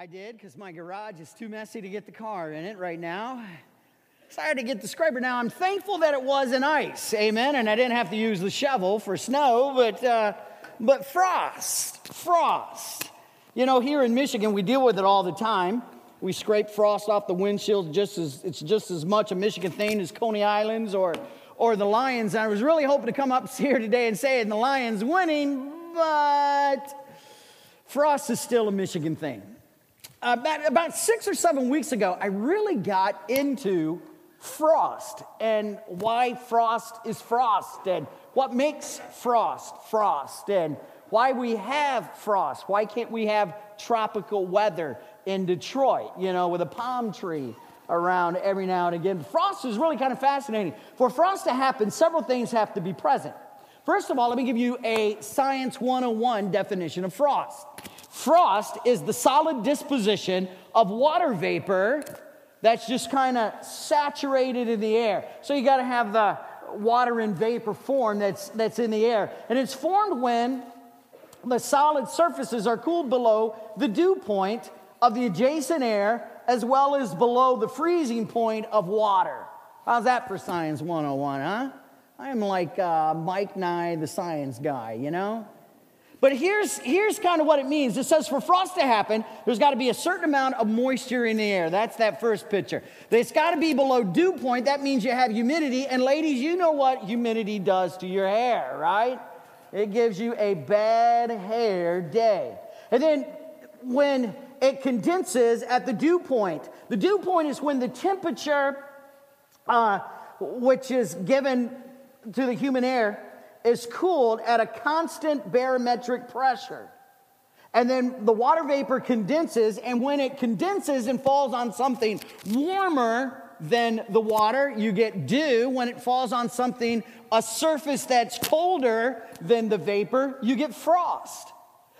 I did because my garage is too messy to get the car in it right now. So I had to get the scraper. Now I'm thankful that it wasn't ice, amen, and I didn't have to use the shovel for snow, but uh, but frost, frost. You know, here in Michigan, we deal with it all the time. We scrape frost off the windshield just as it's just as much a Michigan thing as Coney Islands or or the Lions. I was really hoping to come up here today and say, it, and the Lions winning, but frost is still a Michigan thing. Uh, about, about six or seven weeks ago, I really got into frost and why frost is frost and what makes frost frost and why we have frost. Why can't we have tropical weather in Detroit, you know, with a palm tree around every now and again? Frost is really kind of fascinating. For frost to happen, several things have to be present. First of all, let me give you a Science 101 definition of frost. Frost is the solid disposition of water vapor that's just kind of saturated in the air. So you got to have the water in vapor form that's, that's in the air. And it's formed when the solid surfaces are cooled below the dew point of the adjacent air as well as below the freezing point of water. How's that for Science 101, huh? I'm like uh, Mike Nye, the science guy, you know? But here's, here's kind of what it means. It says for frost to happen, there's got to be a certain amount of moisture in the air. That's that first picture. It's got to be below dew point. That means you have humidity. And ladies, you know what humidity does to your hair, right? It gives you a bad hair day. And then when it condenses at the dew point, the dew point is when the temperature, uh, which is given to the human air, is cooled at a constant barometric pressure. And then the water vapor condenses, and when it condenses and falls on something warmer than the water, you get dew. When it falls on something, a surface that's colder than the vapor, you get frost.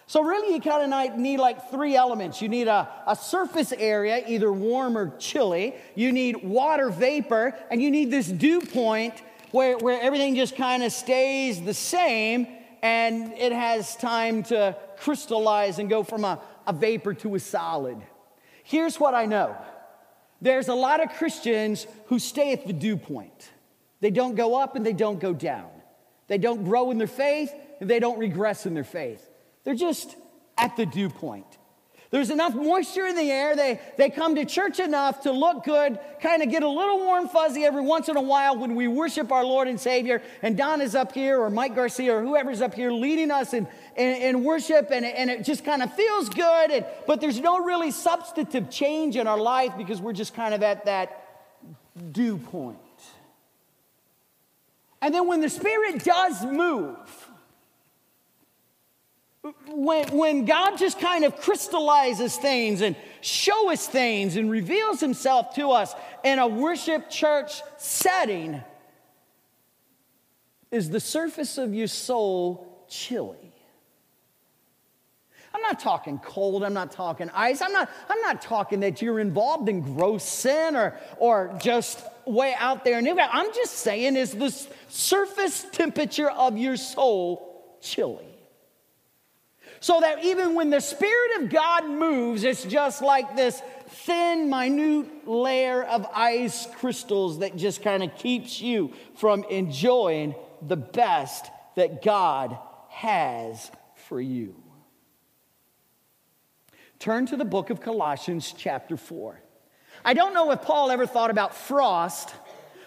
So, really, you kind of need like three elements. You need a, a surface area, either warm or chilly. You need water vapor, and you need this dew point where, where everything just kind of stays the same and it has time to crystallize and go from a, a vapor to a solid. Here's what I know there's a lot of Christians who stay at the dew point. They don't go up and they don't go down. They don't grow in their faith and they don't regress in their faith. They're just at the dew point. There's enough moisture in the air. They, they come to church enough to look good, kind of get a little warm fuzzy every once in a while when we worship our Lord and Savior. And Don is up here, or Mike Garcia, or whoever's up here leading us in, in, in worship, and, and it just kind of feels good. And, but there's no really substantive change in our life because we're just kind of at that dew point. And then when the Spirit does move, when, when God just kind of crystallizes things and shows us things and reveals himself to us in a worship church setting, is the surface of your soul chilly? I'm not talking cold, I'm not talking ice, I'm not, I'm not talking that you're involved in gross sin or, or just way out there. I'm just saying, is the surface temperature of your soul chilly? So that even when the Spirit of God moves, it's just like this thin, minute layer of ice crystals that just kind of keeps you from enjoying the best that God has for you. Turn to the book of Colossians, chapter 4. I don't know if Paul ever thought about frost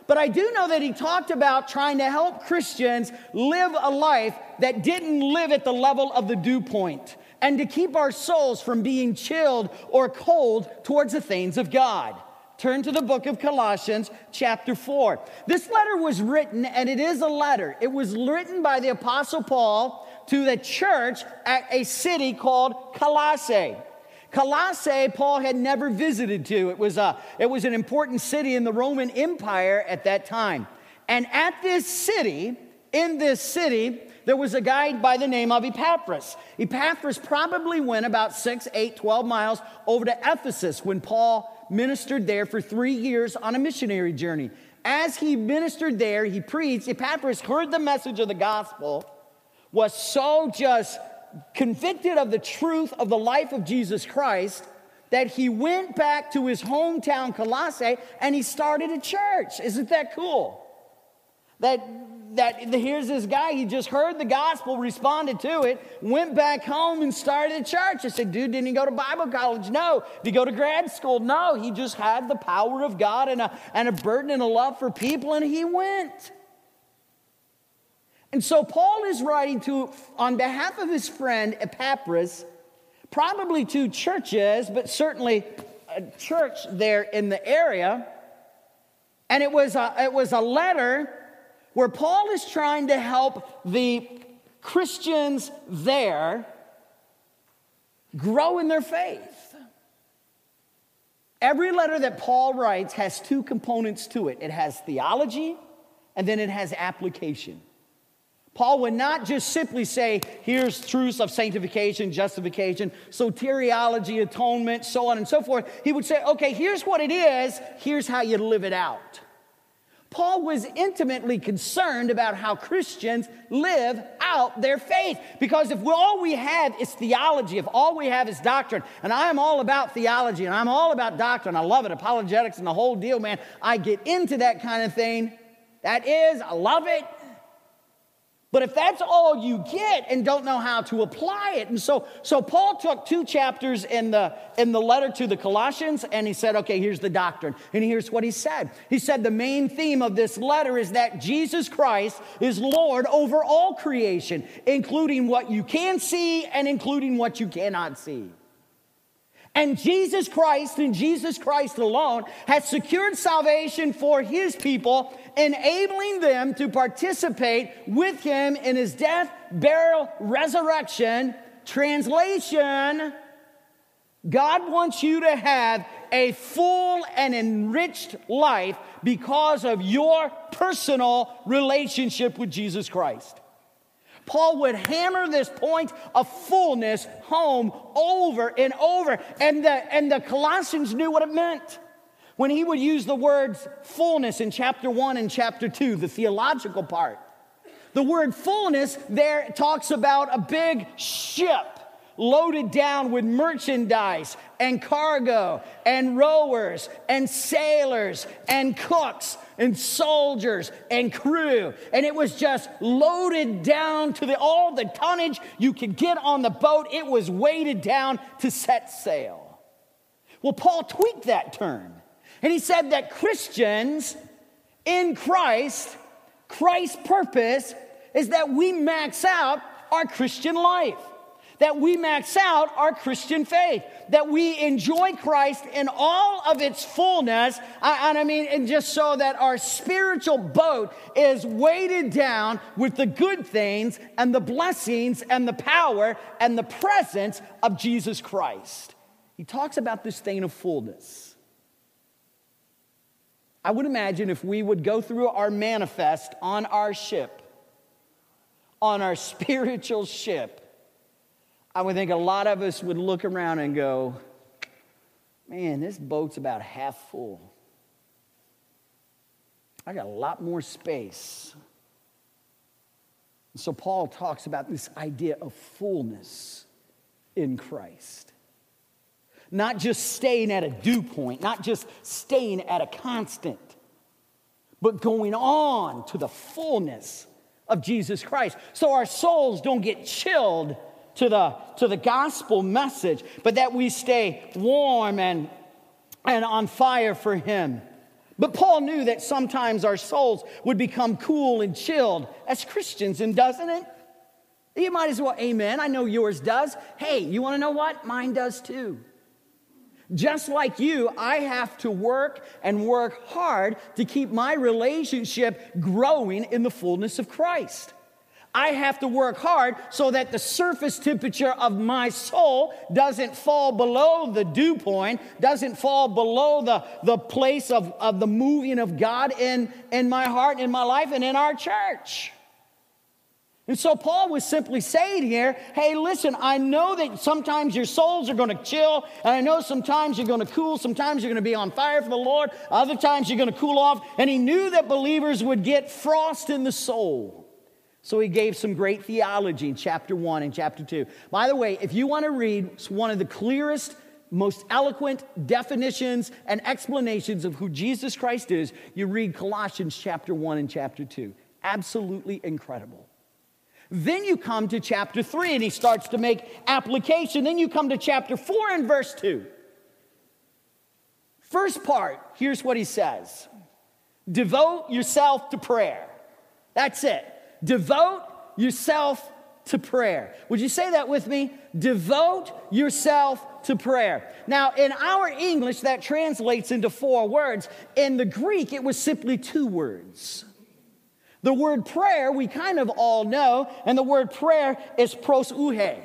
but I do know that he talked about trying to help Christians live a life that didn't live at the level of the dew point and to keep our souls from being chilled or cold towards the things of God. Turn to the book of Colossians, chapter 4. This letter was written, and it is a letter. It was written by the Apostle Paul to the church at a city called Colossae. Colossae, Paul had never visited to. It was, a, it was an important city in the Roman Empire at that time. And at this city, in this city, there was a guy by the name of Epaphras. Epaphras probably went about six, eight, 12 miles over to Ephesus when Paul ministered there for three years on a missionary journey. As he ministered there, he preached. Epaphras heard the message of the gospel, was so just convicted of the truth of the life of Jesus Christ that he went back to his hometown Colossae and he started a church. Isn't that cool? That that here's this guy, he just heard the gospel, responded to it, went back home and started a church. I said, dude, didn't he go to Bible college? No. Did he go to grad school? No. He just had the power of God and a, and a burden and a love for people, and he went. And so Paul is writing to, on behalf of his friend Epaphras, probably to churches, but certainly a church there in the area. And it was a, it was a letter where Paul is trying to help the Christians there grow in their faith. Every letter that Paul writes has two components to it it has theology and then it has application. Paul would not just simply say, here's truths of sanctification, justification, soteriology, atonement, so on and so forth. He would say, okay, here's what it is, here's how you live it out. Paul was intimately concerned about how Christians live out their faith. Because if all we have is theology, if all we have is doctrine, and I am all about theology and I'm all about doctrine, I love it, apologetics and the whole deal, man. I get into that kind of thing. That is, I love it. But if that's all you get and don't know how to apply it, and so, so Paul took two chapters in the, in the letter to the Colossians and he said, okay, here's the doctrine. And here's what he said. He said, the main theme of this letter is that Jesus Christ is Lord over all creation, including what you can see and including what you cannot see. And Jesus Christ and Jesus Christ alone has secured salvation for his people, enabling them to participate with him in his death, burial, resurrection. Translation God wants you to have a full and enriched life because of your personal relationship with Jesus Christ. Paul would hammer this point of fullness home over and over. And the, and the Colossians knew what it meant. When he would use the words fullness in chapter 1 and chapter 2, the theological part, the word fullness there talks about a big ship loaded down with merchandise and cargo and rowers and sailors and cooks and soldiers and crew. And it was just loaded down to the, all the tonnage you could get on the boat. It was weighted down to set sail. Well, Paul tweaked that term. And he said that Christians in Christ, Christ's purpose is that we max out our Christian life that we max out our Christian faith, that we enjoy Christ in all of its fullness. And I mean, and just so that our spiritual boat is weighted down with the good things and the blessings and the power and the presence of Jesus Christ. He talks about this thing of fullness. I would imagine if we would go through our manifest on our ship, on our spiritual ship, I would think a lot of us would look around and go, man, this boat's about half full. I got a lot more space. So, Paul talks about this idea of fullness in Christ. Not just staying at a dew point, not just staying at a constant, but going on to the fullness of Jesus Christ. So our souls don't get chilled to the, to the gospel message, but that we stay warm and, and on fire for Him. But Paul knew that sometimes our souls would become cool and chilled as Christians, and doesn't it? You might as well, amen. I know yours does. Hey, you want to know what? Mine does too. Just like you, I have to work and work hard to keep my relationship growing in the fullness of Christ. I have to work hard so that the surface temperature of my soul doesn't fall below the dew point, doesn't fall below the, the place of, of the moving of God in, in my heart, in my life, and in our church. And so Paul was simply saying here, hey, listen, I know that sometimes your souls are going to chill, and I know sometimes you're going to cool, sometimes you're going to be on fire for the Lord, other times you're going to cool off. And he knew that believers would get frost in the soul. So he gave some great theology in chapter 1 and chapter 2. By the way, if you want to read one of the clearest most eloquent definitions and explanations of who Jesus Christ is, you read Colossians chapter 1 and chapter 2. Absolutely incredible. Then you come to chapter 3 and he starts to make application. Then you come to chapter 4 and verse 2. First part, here's what he says Devote yourself to prayer. That's it. Devote yourself to prayer. Would you say that with me? Devote yourself to prayer. Now, in our English, that translates into four words. In the Greek, it was simply two words. The word prayer, we kind of all know, and the word prayer is proseuche.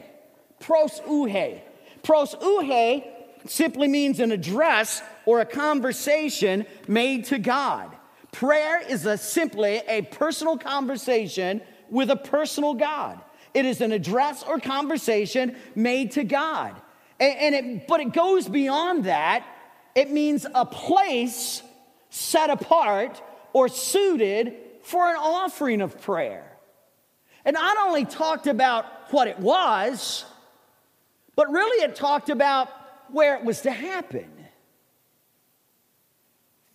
Proseuche. Proseuche simply means an address or a conversation made to God. Prayer is a, simply a personal conversation with a personal God. It is an address or conversation made to God. And, it, but it goes beyond that. It means a place set apart or suited for an offering of prayer. And not only talked about what it was, but really it talked about where it was to happen.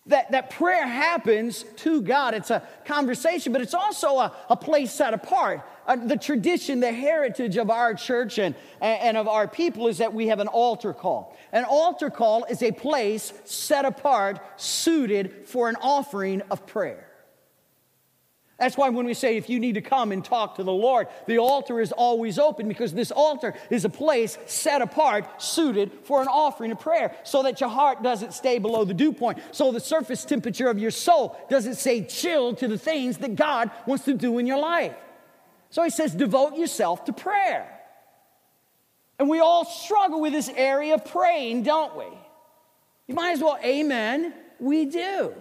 That, that prayer happens to God. It's a conversation, but it's also a, a place set apart. Uh, the tradition, the heritage of our church and, and of our people is that we have an altar call. An altar call is a place set apart, suited for an offering of prayer. That's why when we say if you need to come and talk to the Lord, the altar is always open because this altar is a place set apart, suited for an offering of prayer, so that your heart doesn't stay below the dew point, so the surface temperature of your soul doesn't stay chilled to the things that God wants to do in your life. So he says, devote yourself to prayer. And we all struggle with this area of praying, don't we? You might as well, amen. We do.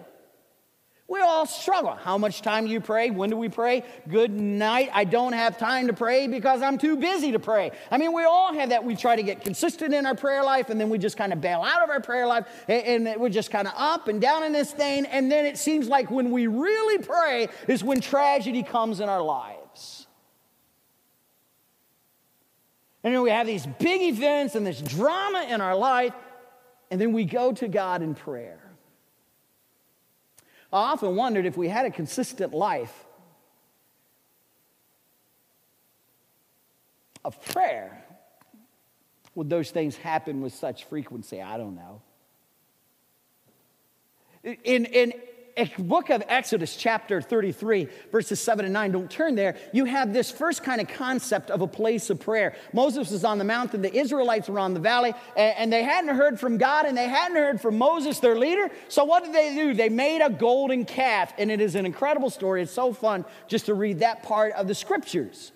We all struggle. How much time do you pray? When do we pray? Good night. I don't have time to pray because I'm too busy to pray. I mean, we all have that. We try to get consistent in our prayer life and then we just kind of bail out of our prayer life and, we're just kind of up and down in this thing. And then it seems like when we really pray is when tragedy comes in our lives. And then we have these big events and this drama in our life, and then we go to God in prayer. I often wondered if we had a consistent life of prayer, would those things happen with such frequency? I don't know. In, in book of Exodus, chapter 33, verses 7 and 9, don't turn there. You have this first kind of concept of a place of prayer. Moses was on the mountain, the Israelites were on the valley, and they hadn't heard from God and they hadn't heard from Moses, their leader. So what did they do? They made a golden calf, and it is an incredible story. It's so fun just to read that part of the scriptures.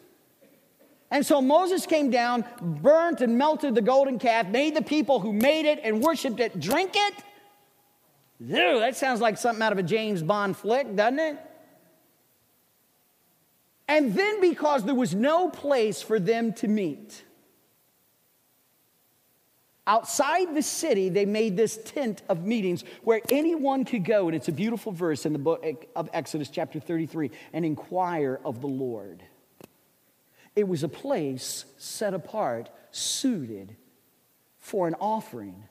And so Moses came down, burnt and melted the golden calf, made the people who made it and worshiped it drink it Ew, that sounds like something out of a James Bond flick, doesn't it? And then, because there was no place for them to meet, outside the city, they made this tent of meetings where anyone could go. And it's a beautiful verse in the book of Exodus, chapter 33, and inquire of the Lord. It was a place set apart, suited for an offering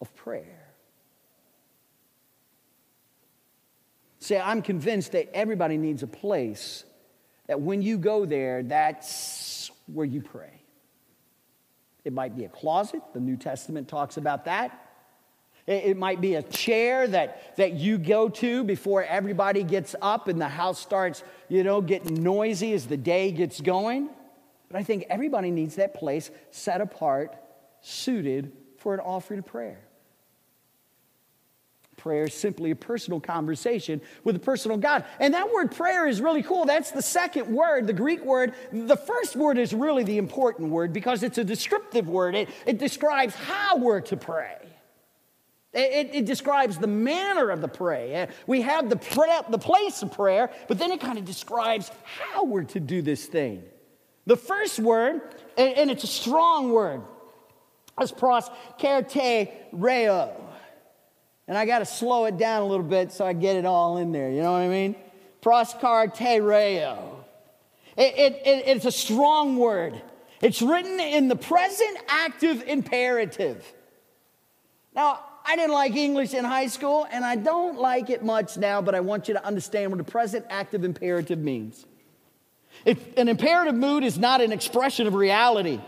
of prayer. See, I'm convinced that everybody needs a place that when you go there, that's where you pray. It might be a closet, the New Testament talks about that. It might be a chair that, that you go to before everybody gets up and the house starts, you know, getting noisy as the day gets going. But I think everybody needs that place set apart, suited for an offering of prayer. Prayer is simply a personal conversation with a personal God. And that word prayer is really cool. That's the second word, the Greek word. The first word is really the important word because it's a descriptive word, it, it describes how we're to pray. It, it, describes the manner of the prayer. We have the, the place of prayer, but then it kind of describes how we're to do this thing. The first word, and, and it's a strong word, is pros reo. And I got to slow it down a little bit so I get it all in there. You know what I mean? Proskartereo. It, it, it, it's a strong word. It's written in the present active imperative. Now, I didn't like English in high school, and I don't like it much now, but I want you to understand what the present active imperative means. If an imperative mood is not an expression of reality,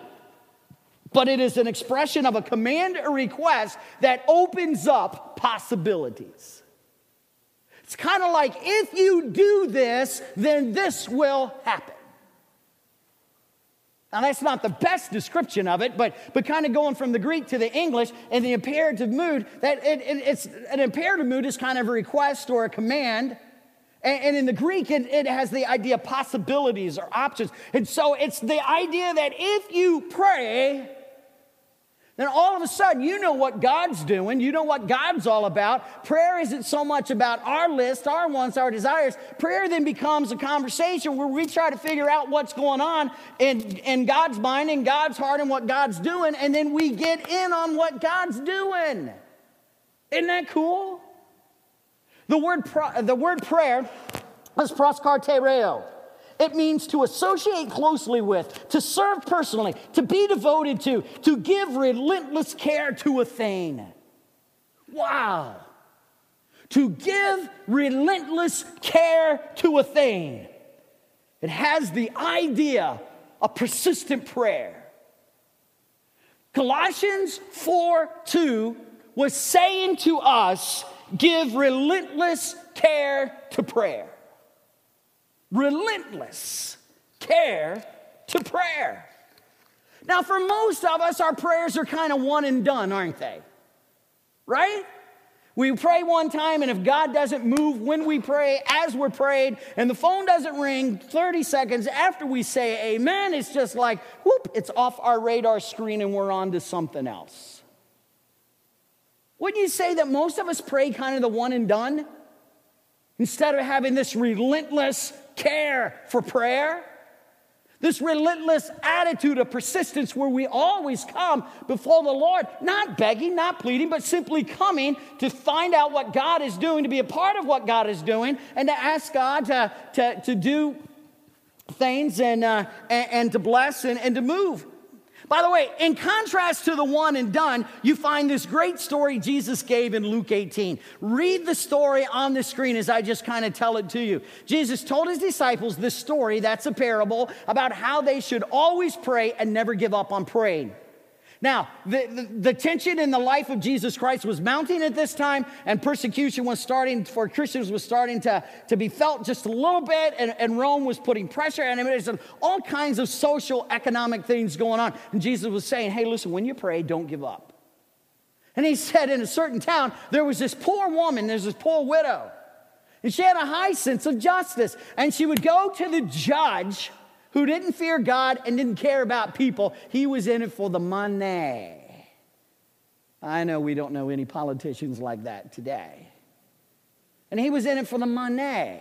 but it is an expression of a command or request that opens up possibilities. It's kind of like if you do this, then this will happen. Now, that's not the best description of it, but, but kind of going from the Greek to the English in the imperative mood, that it, it, it's an imperative mood is kind of a request or a command. And, and in the Greek, it, it has the idea of possibilities or options. And so it's the idea that if you pray, then all of a sudden you know what God's doing. You know what God's all about. Prayer isn't so much about our list, our wants, our desires. Prayer then becomes a conversation where we try to figure out what's going on in, in God's mind, and God's heart, and what God's doing, and then we get in on what God's doing. Isn't that cool? The word, the word prayer is proskartereo. It means to associate closely with, to serve personally, to be devoted to, to give relentless care to a thing. Wow. To give relentless care to a thing. It has the idea of persistent prayer. Colossians 4 2 was saying to us, give relentless care to prayer relentless care to prayer. Now, for most of us, our prayers are kind of one and done, aren't they? Right? We pray one time, and if God doesn't move when we pray, as we're prayed, and the phone doesn't ring 30 seconds after we say amen, it's just like, whoop, it's off our radar screen and we're on to something else. Wouldn't you say that most of us pray kind of the one and done? Instead of having this relentless care for prayer, this relentless attitude of persistence where we always come before the Lord, not begging, not pleading, but simply coming to find out what God is doing, to be a part of what God is doing, and to ask God to, to, to do things and, uh, and, and, to bless and, and to move. By the way, in contrast to the one and done, you find this great story Jesus gave in Luke 18. Read the story on the screen as I just kind of tell it to you. Jesus told his disciples this story, that's a parable, about how they should always pray and never give up on praying. Now, the, the, the, tension in the life of Jesus Christ was mounting at this time, and persecution was starting for Christians was starting to, to be felt just a little bit, and, and Rome was putting pressure him. There's all kinds of social, economic things going on. And Jesus was saying, Hey, listen, when you pray, don't give up. And he said, in a certain town, there was this poor woman, there's this poor widow, and she had a high sense of justice. And she would go to the judge who didn't fear God and didn't care about people. He was in it for the money. I know we don't know any politicians like that today. And he was in it for the money.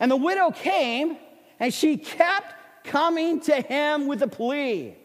And the widow came and she kept coming to him with a plea.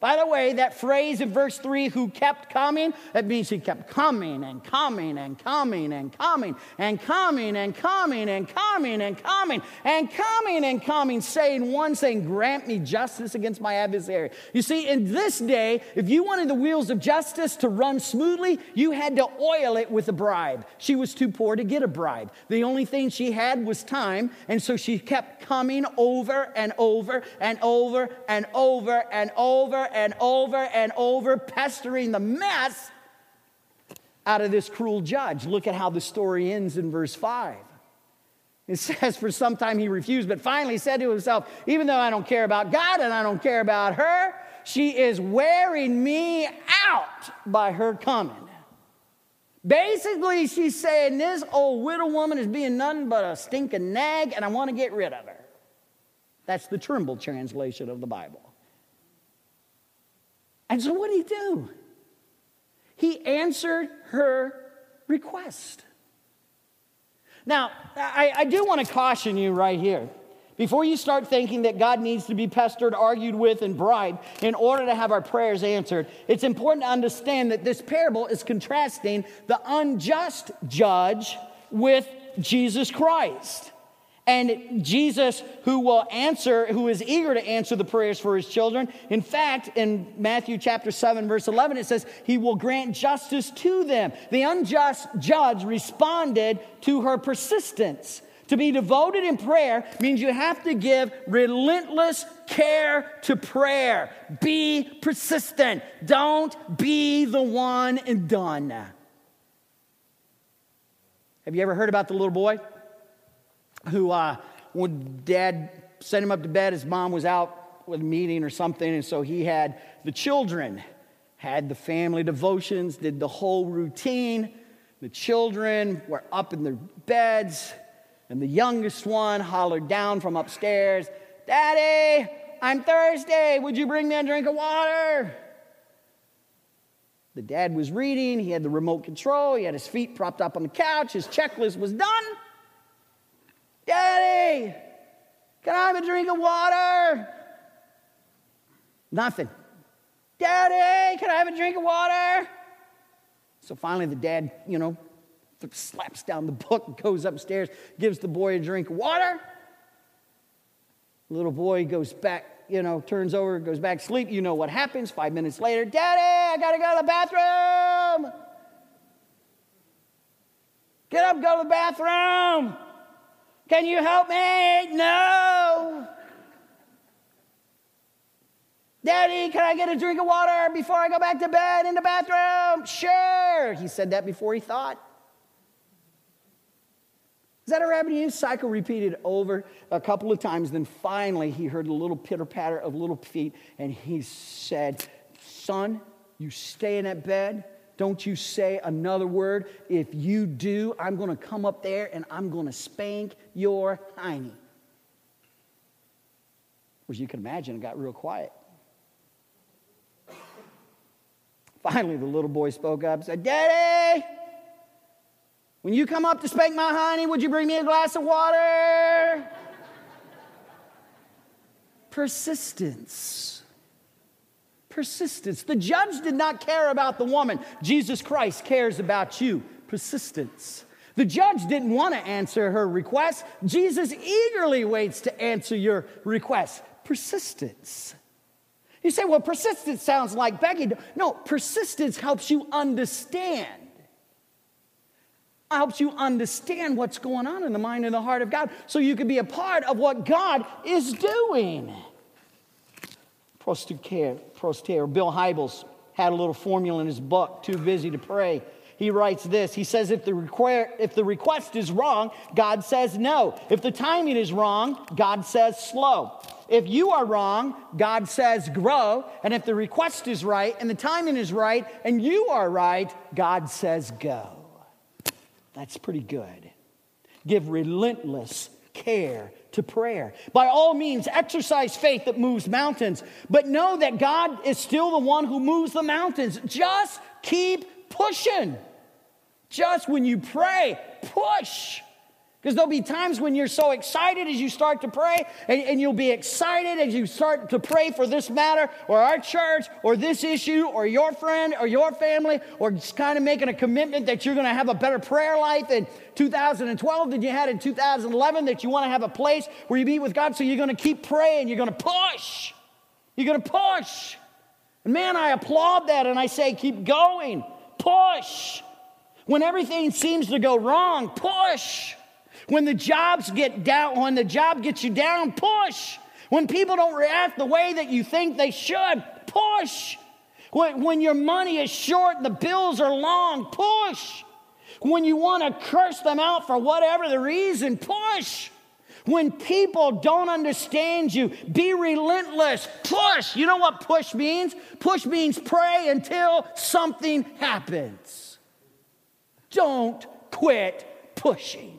By the way, that phrase in verse 3, who kept coming, that means he kept coming and coming and coming and coming and coming and coming and coming and coming and coming and coming, saying one saying, Grant me justice against my adversary. You see, in this day, if you wanted the wheels of justice to run smoothly, you had to oil it with a bribe. She was too poor to get a bribe. The only thing she had was time, and so she kept coming over and over and over and over and over and over and over, pestering the mess out of this cruel judge. Look at how the story ends in verse 5. It says, For some time he refused, but finally said to himself, Even though I don't care about God and I don't care about her, she is wearing me out by her coming. Basically, she's saying, This old widow woman is being nothing but a stinking nag, and I want to get rid of her. That's the Trimble translation of the Bible. And so what did he do? He answered her request. Now, I, I do want to caution you right here. Before you start thinking that God needs to be pestered, argued with, and bribed in order to have our prayers answered, it's important to understand that this parable is contrasting the unjust judge with Jesus Christ. And Jesus, who will answer, who is eager to answer the prayers for his children. In fact, in Matthew chapter 7, verse 11, it says, He will grant justice to them. The unjust judge responded to her persistence. To be devoted in prayer means you have to give relentless care to prayer. Be persistent. Don't be the one and done. Have you ever heard about the little boy who, uh, when dad sent him up to bed, his mom was out with a meeting or something, and so he had the children, had the family devotions, did the whole routine. The children were up in their beds and the youngest one hollered down from upstairs, Daddy, I'm thirsty. Would you bring me a drink of water? The dad was reading. He had the remote control. He had his feet propped up on the couch. His checklist was done. Daddy, can I have a drink of water? Nothing. Daddy, can I have a drink of water? So finally, the dad, you know, slaps down the book, goes upstairs, gives the boy a drink of water. Little boy goes back, you know, turns over, goes back to sleep. You know what happens. Five minutes later, Daddy, I gotta go to the bathroom. Get up, go to the bathroom. Can you help me? No. Daddy, can I get a drink of water before I go back to bed in the bathroom? Sure. He said that before he thought. Is that ever happened to you? Cycle repeated over a couple of times. Then finally, he heard a little pitter patter of little feet, and he said, Son, you stay in that bed. Don't you say another word. If you do, I'm going to come up there and I'm going to spank your hiney. Which you can imagine, it got real quiet. Finally, the little boy spoke up and said, Daddy, when you come up to spank my honey, would you bring me a glass of water? Persistence. Persistence. The judge did not care about the woman. Jesus Christ cares about you. Persistence. The judge didn't want to answer her request. Jesus eagerly waits to answer your request. Persistence. You say, well, persistence sounds like begging. No, persistence helps you understand helps you understand what's going on in the mind and the heart of God so you can be a part of what God is doing. Prostater, Bill Hybels had a little formula in his book, Too Busy to Pray. He writes this He says, if the, if the request is wrong, God says no. If the timing is wrong, God says slow. If you are wrong, God says grow. And if the request is right and the timing is right and you are right, God says go. That's pretty good. Give relentless care to prayer. By all means, exercise faith that moves mountains, but know that God is still the one who moves the mountains. Just keep pushing. Just when you pray, push. Because there'll be times when you're so excited as you start to pray, and, and, you'll be excited as you start to pray for this matter, or our church, or this issue, or your friend, or your family, or just kind of making a commitment that you're going to have a better prayer life in 2012 than you had in 2011, that you want to have a place where you meet with God. So you're going to keep praying, you're going to push. You're going to push. And man, I applaud that, and I say, keep going, push. When everything seems to go wrong, push. When the jobs get down, when the job gets you down, push. When people don't react the way that you think they should, push. When, when your money is short and the bills are long, push. When you want to curse them out for whatever the reason, push. When people don't understand you, be relentless. Push. You know what push means? Push means pray until something happens. Don't quit pushing.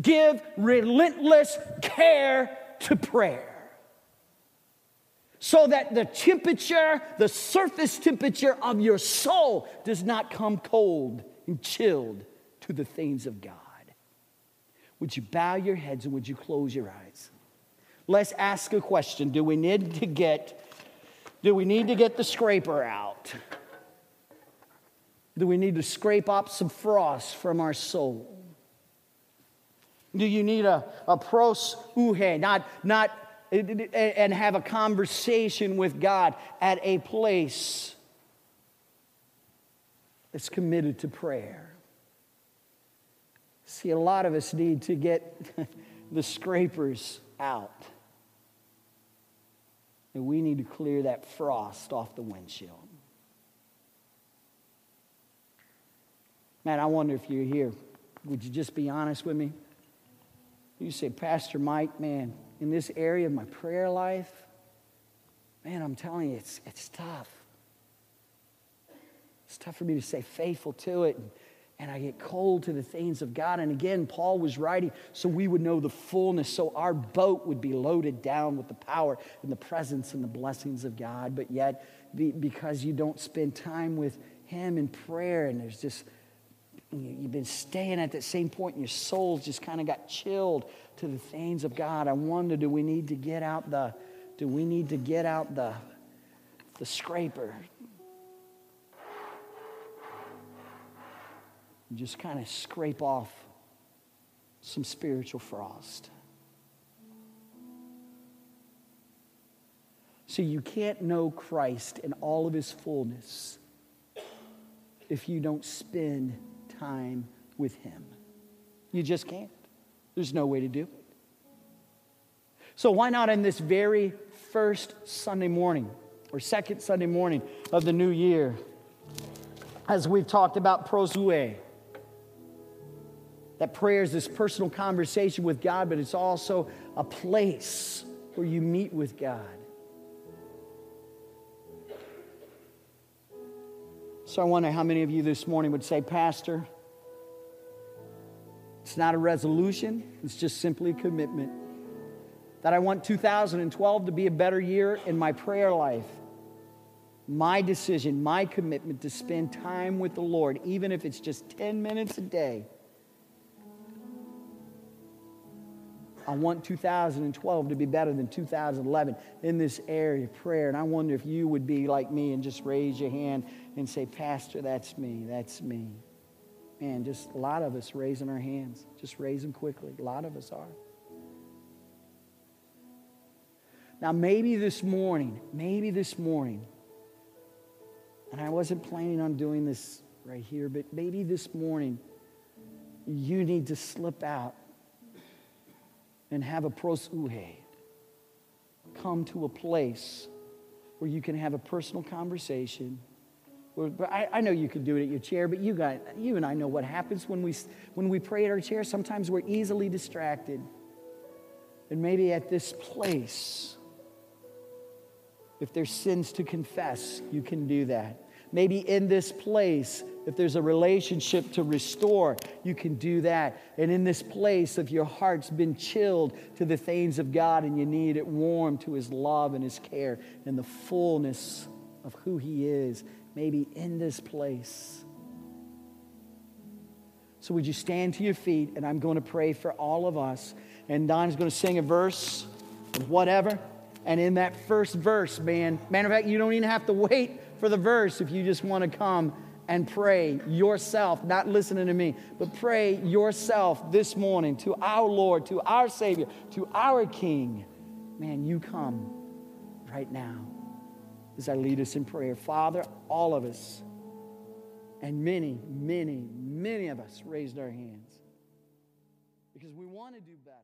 Give relentless care to prayer so that the temperature, the surface temperature of your soul does not come cold and chilled to the things of God. Would you bow your heads and would you close your eyes? Let's ask a question. Do we need to get do we need to get the scraper out? Do we need to scrape up some frost from our soul? Do you need a, a pros uhe, not, not, and have a conversation with God at a place that's committed to prayer? See, a lot of us need to get the scrapers out. And we need to clear that frost off the windshield. Man, I wonder if you're here. Would you just be honest with me? You say, Pastor Mike, man, in this area of my prayer life, man, I'm telling you, it's, it's tough. It's tough for me to stay faithful to it. And, and I get cold to the things of God. And again, Paul was writing so we would know the fullness, so our boat would be loaded down with the power and the presence and the blessings of God. But yet, because you don't spend time with Him in prayer, and there's just, you've been staying at that same point, and your soul's just kind of got chilled to the things of God. I wonder, do we need to get out the, do we need to get out the, the scraper? And just kind of scrape off some spiritual frost. So you can't know Christ in all of his fullness if you don't spend time with him. You just can't. There's no way to do it. So why not in this very first Sunday morning or second Sunday morning of the new year, as we've talked about proseuche, that prayer is this personal conversation with God, but it's also a place where you meet with God. So I wonder how many of you this morning would say, Pastor, it's not a resolution, it's just simply a commitment. That I want 2012 to be a better year in my prayer life. My decision, my commitment to spend time with the Lord, even if it's just 10 minutes a day I want 2012 to be better than 2011 in this area of prayer. And I wonder if you would be like me and just raise your hand and say, Pastor, that's me. That's me. Just a lot of us raising our hands. Just raise them quickly. A lot of us are. Now, maybe this morning, maybe this morning, and I wasn't planning on doing this right here, but maybe this morning you need to slip out and have a proseuche. Come to a place where you can have a personal conversation. I, I know you can do it at your chair, but you, got, you and I know what happens when we, when we pray at our chair. Sometimes we're easily distracted. And maybe at this place, if there's sins to confess, you can do that. Maybe in this place, if there's a relationship to restore, you can do that. And in this place, if your heart's been chilled to the things of God and you need it warm to His love and His care and the fullness of who He is, maybe in this place. So, would you stand to your feet? And I'm going to pray for all of us. And Don's going to sing a verse, whatever. And in that first verse, man, matter of fact, you don't even have to wait for the verse if you just want to come and pray yourself, not listening to me, but pray yourself this morning to our Lord, to our Savior, to our King. Man, you come right now as I lead us in prayer. Father, all of us, and many, many, many of us raised our hands because we want to do better.